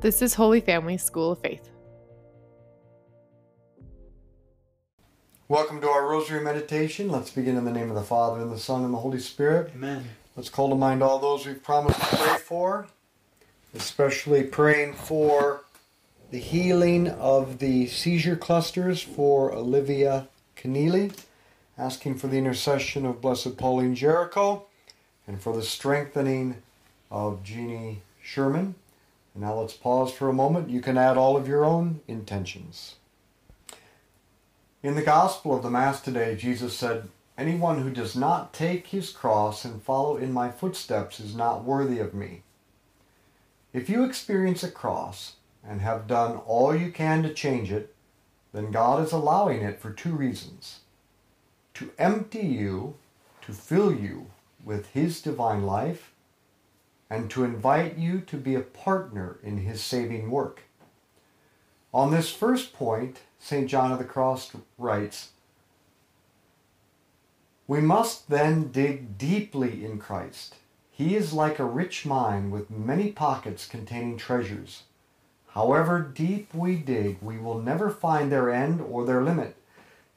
This is Holy Family School of Faith. Welcome to our Rosary Meditation. Let's begin in the name of the Father, and the Son, and the Holy Spirit. Amen. Let's call to mind all those we've promised to pray for, especially praying for the healing of the seizure clusters for Olivia Keneally, asking for the intercession of Blessed Pauline Jaricot, and for the strengthening of Jeannie Sherman. Now let's pause for a moment. You can add all of your own intentions. In the Gospel of the Mass today, Jesus said, Anyone who does not take his cross and follow in my footsteps is not worthy of me. If you experience a cross and have done all you can to change it, then God is allowing it for two reasons to empty you, to fill you with His divine life, and to invite you to be a partner in His saving work. On this first point, St. John of the Cross writes, We must then dig deeply in Christ. He is like a rich mine with many pockets containing treasures. However deep we dig, we will never find their end or their limit.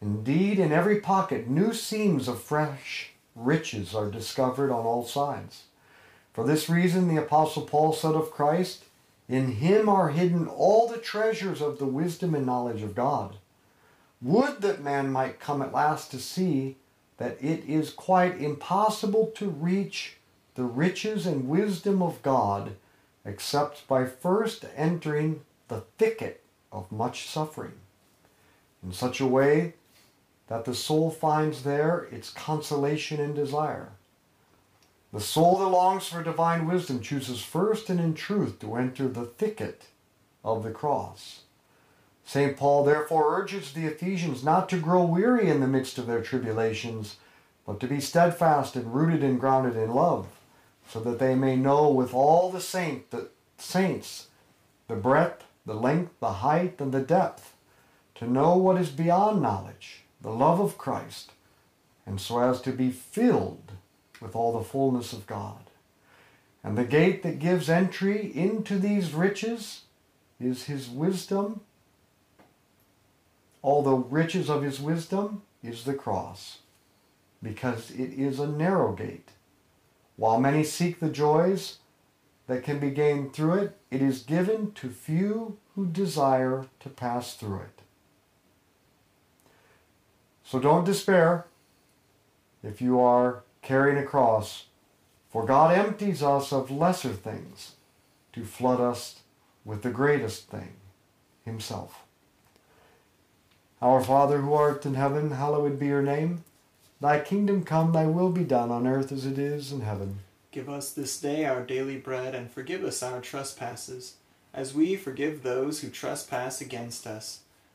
Indeed, in every pocket, new seams of fresh riches are discovered on all sides. For this reason, the Apostle Paul said of Christ, in him are hidden all the treasures of the wisdom and knowledge of God. Would that man might come at last to see that it is quite impossible to reach the riches and wisdom of God except by first entering the thicket of much suffering, in such a way that the soul finds there its consolation and desire. The soul that longs for divine wisdom chooses first and in truth to enter the thicket of the cross. St. Paul therefore urges the Ephesians not to grow weary in the midst of their tribulations, but to be steadfast and rooted and grounded in love, so that they may know with all the saint, the saints the breadth, the length, the height, and the depth, to know what is beyond knowledge, the love of Christ, and so as to be filled with all the fullness of God. And the gate that gives entry into these riches is his wisdom. All the riches of his wisdom is the cross, because it is a narrow gate. While many seek the joys that can be gained through it, it is given to few who desire to pass through it. So don't despair if you are carrying a cross, for God empties us of lesser things to flood us with the greatest thing, Himself. Our Father who art in heaven, hallowed be your name. Thy kingdom come, thy will be done on earth as it is in heaven. Give us this day our daily bread, and forgive us our trespasses, as we forgive those who trespass against us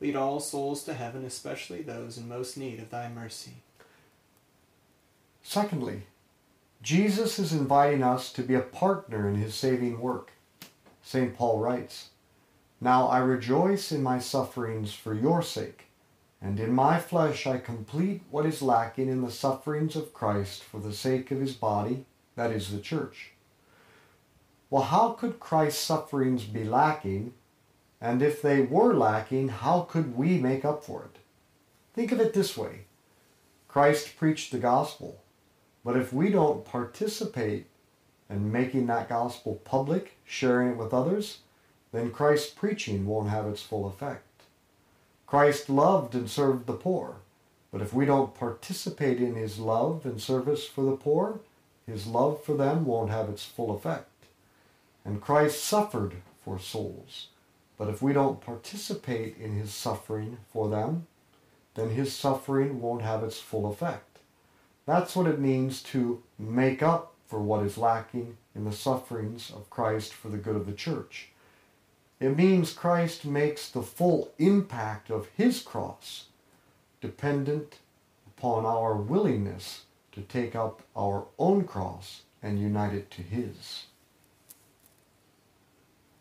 Lead all souls to heaven, especially those in most need of thy mercy. Secondly, Jesus is inviting us to be a partner in his saving work. St. Paul writes, Now I rejoice in my sufferings for your sake, and in my flesh I complete what is lacking in the sufferings of Christ for the sake of his body, that is the church. Well, how could Christ's sufferings be lacking? And if they were lacking, how could we make up for it? Think of it this way Christ preached the gospel. But if we don't participate in making that gospel public, sharing it with others, then Christ's preaching won't have its full effect. Christ loved and served the poor, but if we don't participate in his love and service for the poor, his love for them won't have its full effect. And Christ suffered for souls, but if we don't participate in his suffering for them, then his suffering won't have its full effect. That's what it means to make up for what is lacking in the sufferings of Christ for the good of the church. It means Christ makes the full impact of his cross dependent upon our willingness to take up our own cross and unite it to his.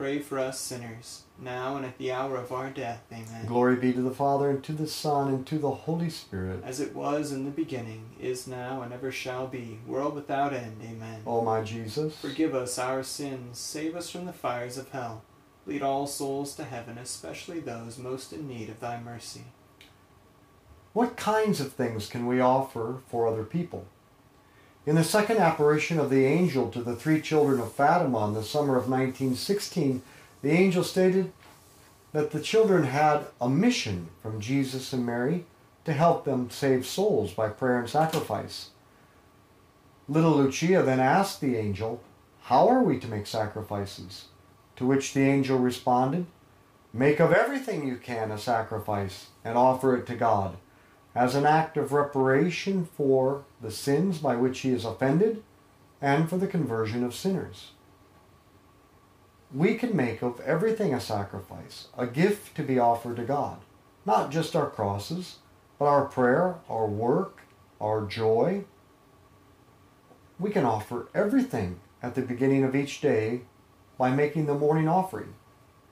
pray for us sinners, now and at the hour of our death. Amen. Glory be to the Father, and to the Son, and to the Holy Spirit. As it was in the beginning, is now, and ever shall be, world without end. Amen. O my Jesus, Forgive us our sins, save us from the fires of hell. Lead all souls to heaven, especially those most in need of thy mercy. What kinds of things can we offer for other people? In the second apparition of the angel to the three children of Fatima in the summer of 1916, the angel stated that the children had a mission from Jesus and Mary to help them save souls by prayer and sacrifice. Little Lucia then asked the angel, How are we to make sacrifices? To which the angel responded, Make of everything you can a sacrifice and offer it to God as an act of reparation for the sins by which he is offended and for the conversion of sinners. We can make of everything a sacrifice, a gift to be offered to God, not just our crosses, but our prayer, our work, our joy. We can offer everything at the beginning of each day by making the morning offering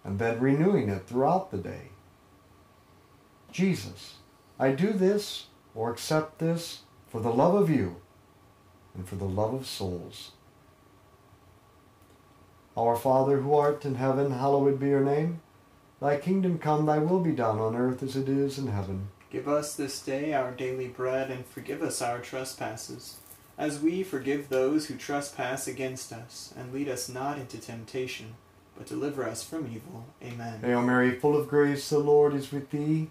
and then renewing it throughout the day. Jesus, I do this or accept this for the love of you and for the love of souls. Our Father who art in heaven, hallowed be your name. Thy kingdom come, thy will be done on earth as it is in heaven. Give us this day our daily bread, and forgive us our trespasses, as we forgive those who trespass against us. And lead us not into temptation, but deliver us from evil. Amen. Hail Mary, full of grace, the Lord is with thee.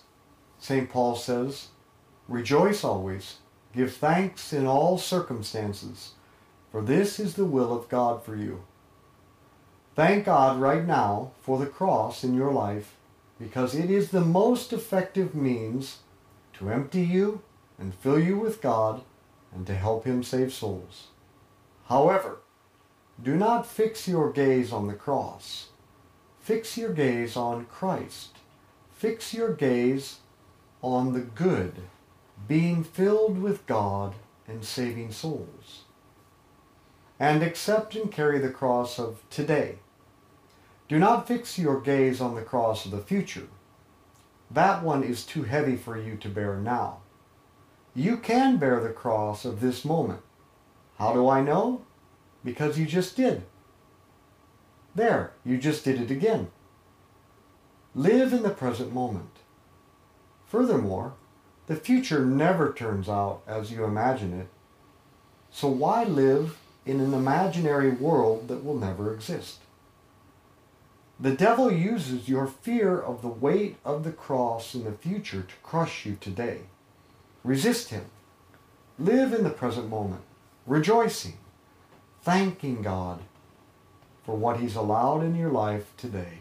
St. Paul says, rejoice always, give thanks in all circumstances, for this is the will of God for you. Thank God right now for the cross in your life because it is the most effective means to empty you and fill you with God and to help Him save souls. However, do not fix your gaze on the cross. Fix your gaze on Christ. Fix your gaze on the good, being filled with God and saving souls. And accept and carry the cross of today. Do not fix your gaze on the cross of the future. That one is too heavy for you to bear now. You can bear the cross of this moment. How do I know? Because you just did. There, you just did it again. Live in the present moment. Furthermore, the future never turns out as you imagine it. So why live in an imaginary world that will never exist? The devil uses your fear of the weight of the cross in the future to crush you today. Resist him. Live in the present moment, rejoicing, thanking God for what he's allowed in your life today.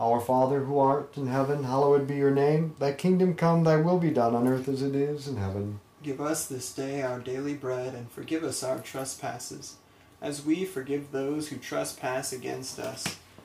Our Father who art in heaven, hallowed be your name. Thy kingdom come, thy will be done on earth as it is in heaven. Give us this day our daily bread, and forgive us our trespasses, as we forgive those who trespass against us.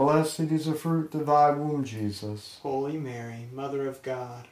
Blessed is the fruit of thy womb, Jesus. Holy Mary, Mother of God,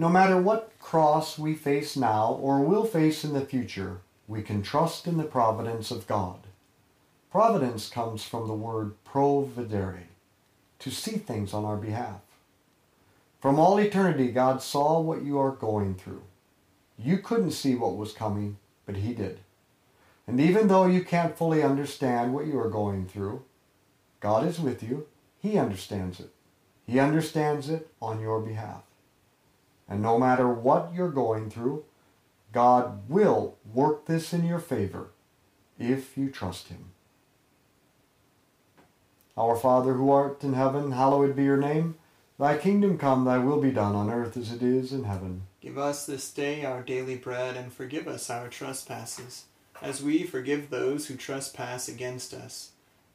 No matter what cross we face now or will face in the future, we can trust in the providence of God. Providence comes from the word providere, to see things on our behalf. From all eternity, God saw what you are going through. You couldn't see what was coming, but He did. And even though you can't fully understand what you are going through, God is with you. He understands it. He understands it on your behalf. And no matter what you're going through, God will work this in your favor if you trust Him. Our Father who art in heaven, hallowed be your name. Thy kingdom come, thy will be done on earth as it is in heaven. Give us this day our daily bread, and forgive us our trespasses, as we forgive those who trespass against us.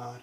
God,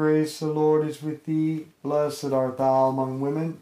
the Lord is with thee. Blessed art thou among women,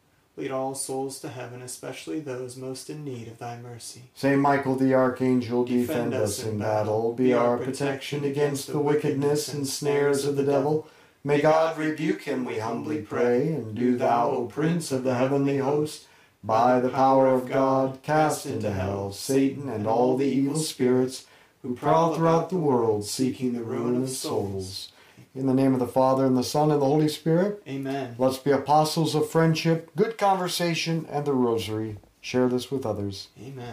Lead all souls to heaven, especially those most in need of thy mercy. Saint Michael the Archangel, defend, Defend us in battle. Be our protection against the wickedness and snares of the devil. May God rebuke him, we humbly pray. And do thou, O Prince of the heavenly host, by the power of God, cast into hell Satan and all the evil spirits who prowl throughout the world, seeking the ruin of souls. In the name of the Father, and the Son, and the Holy Spirit, Amen. let's be apostles of friendship, good conversation, and the rosary. Share this with others. Amen.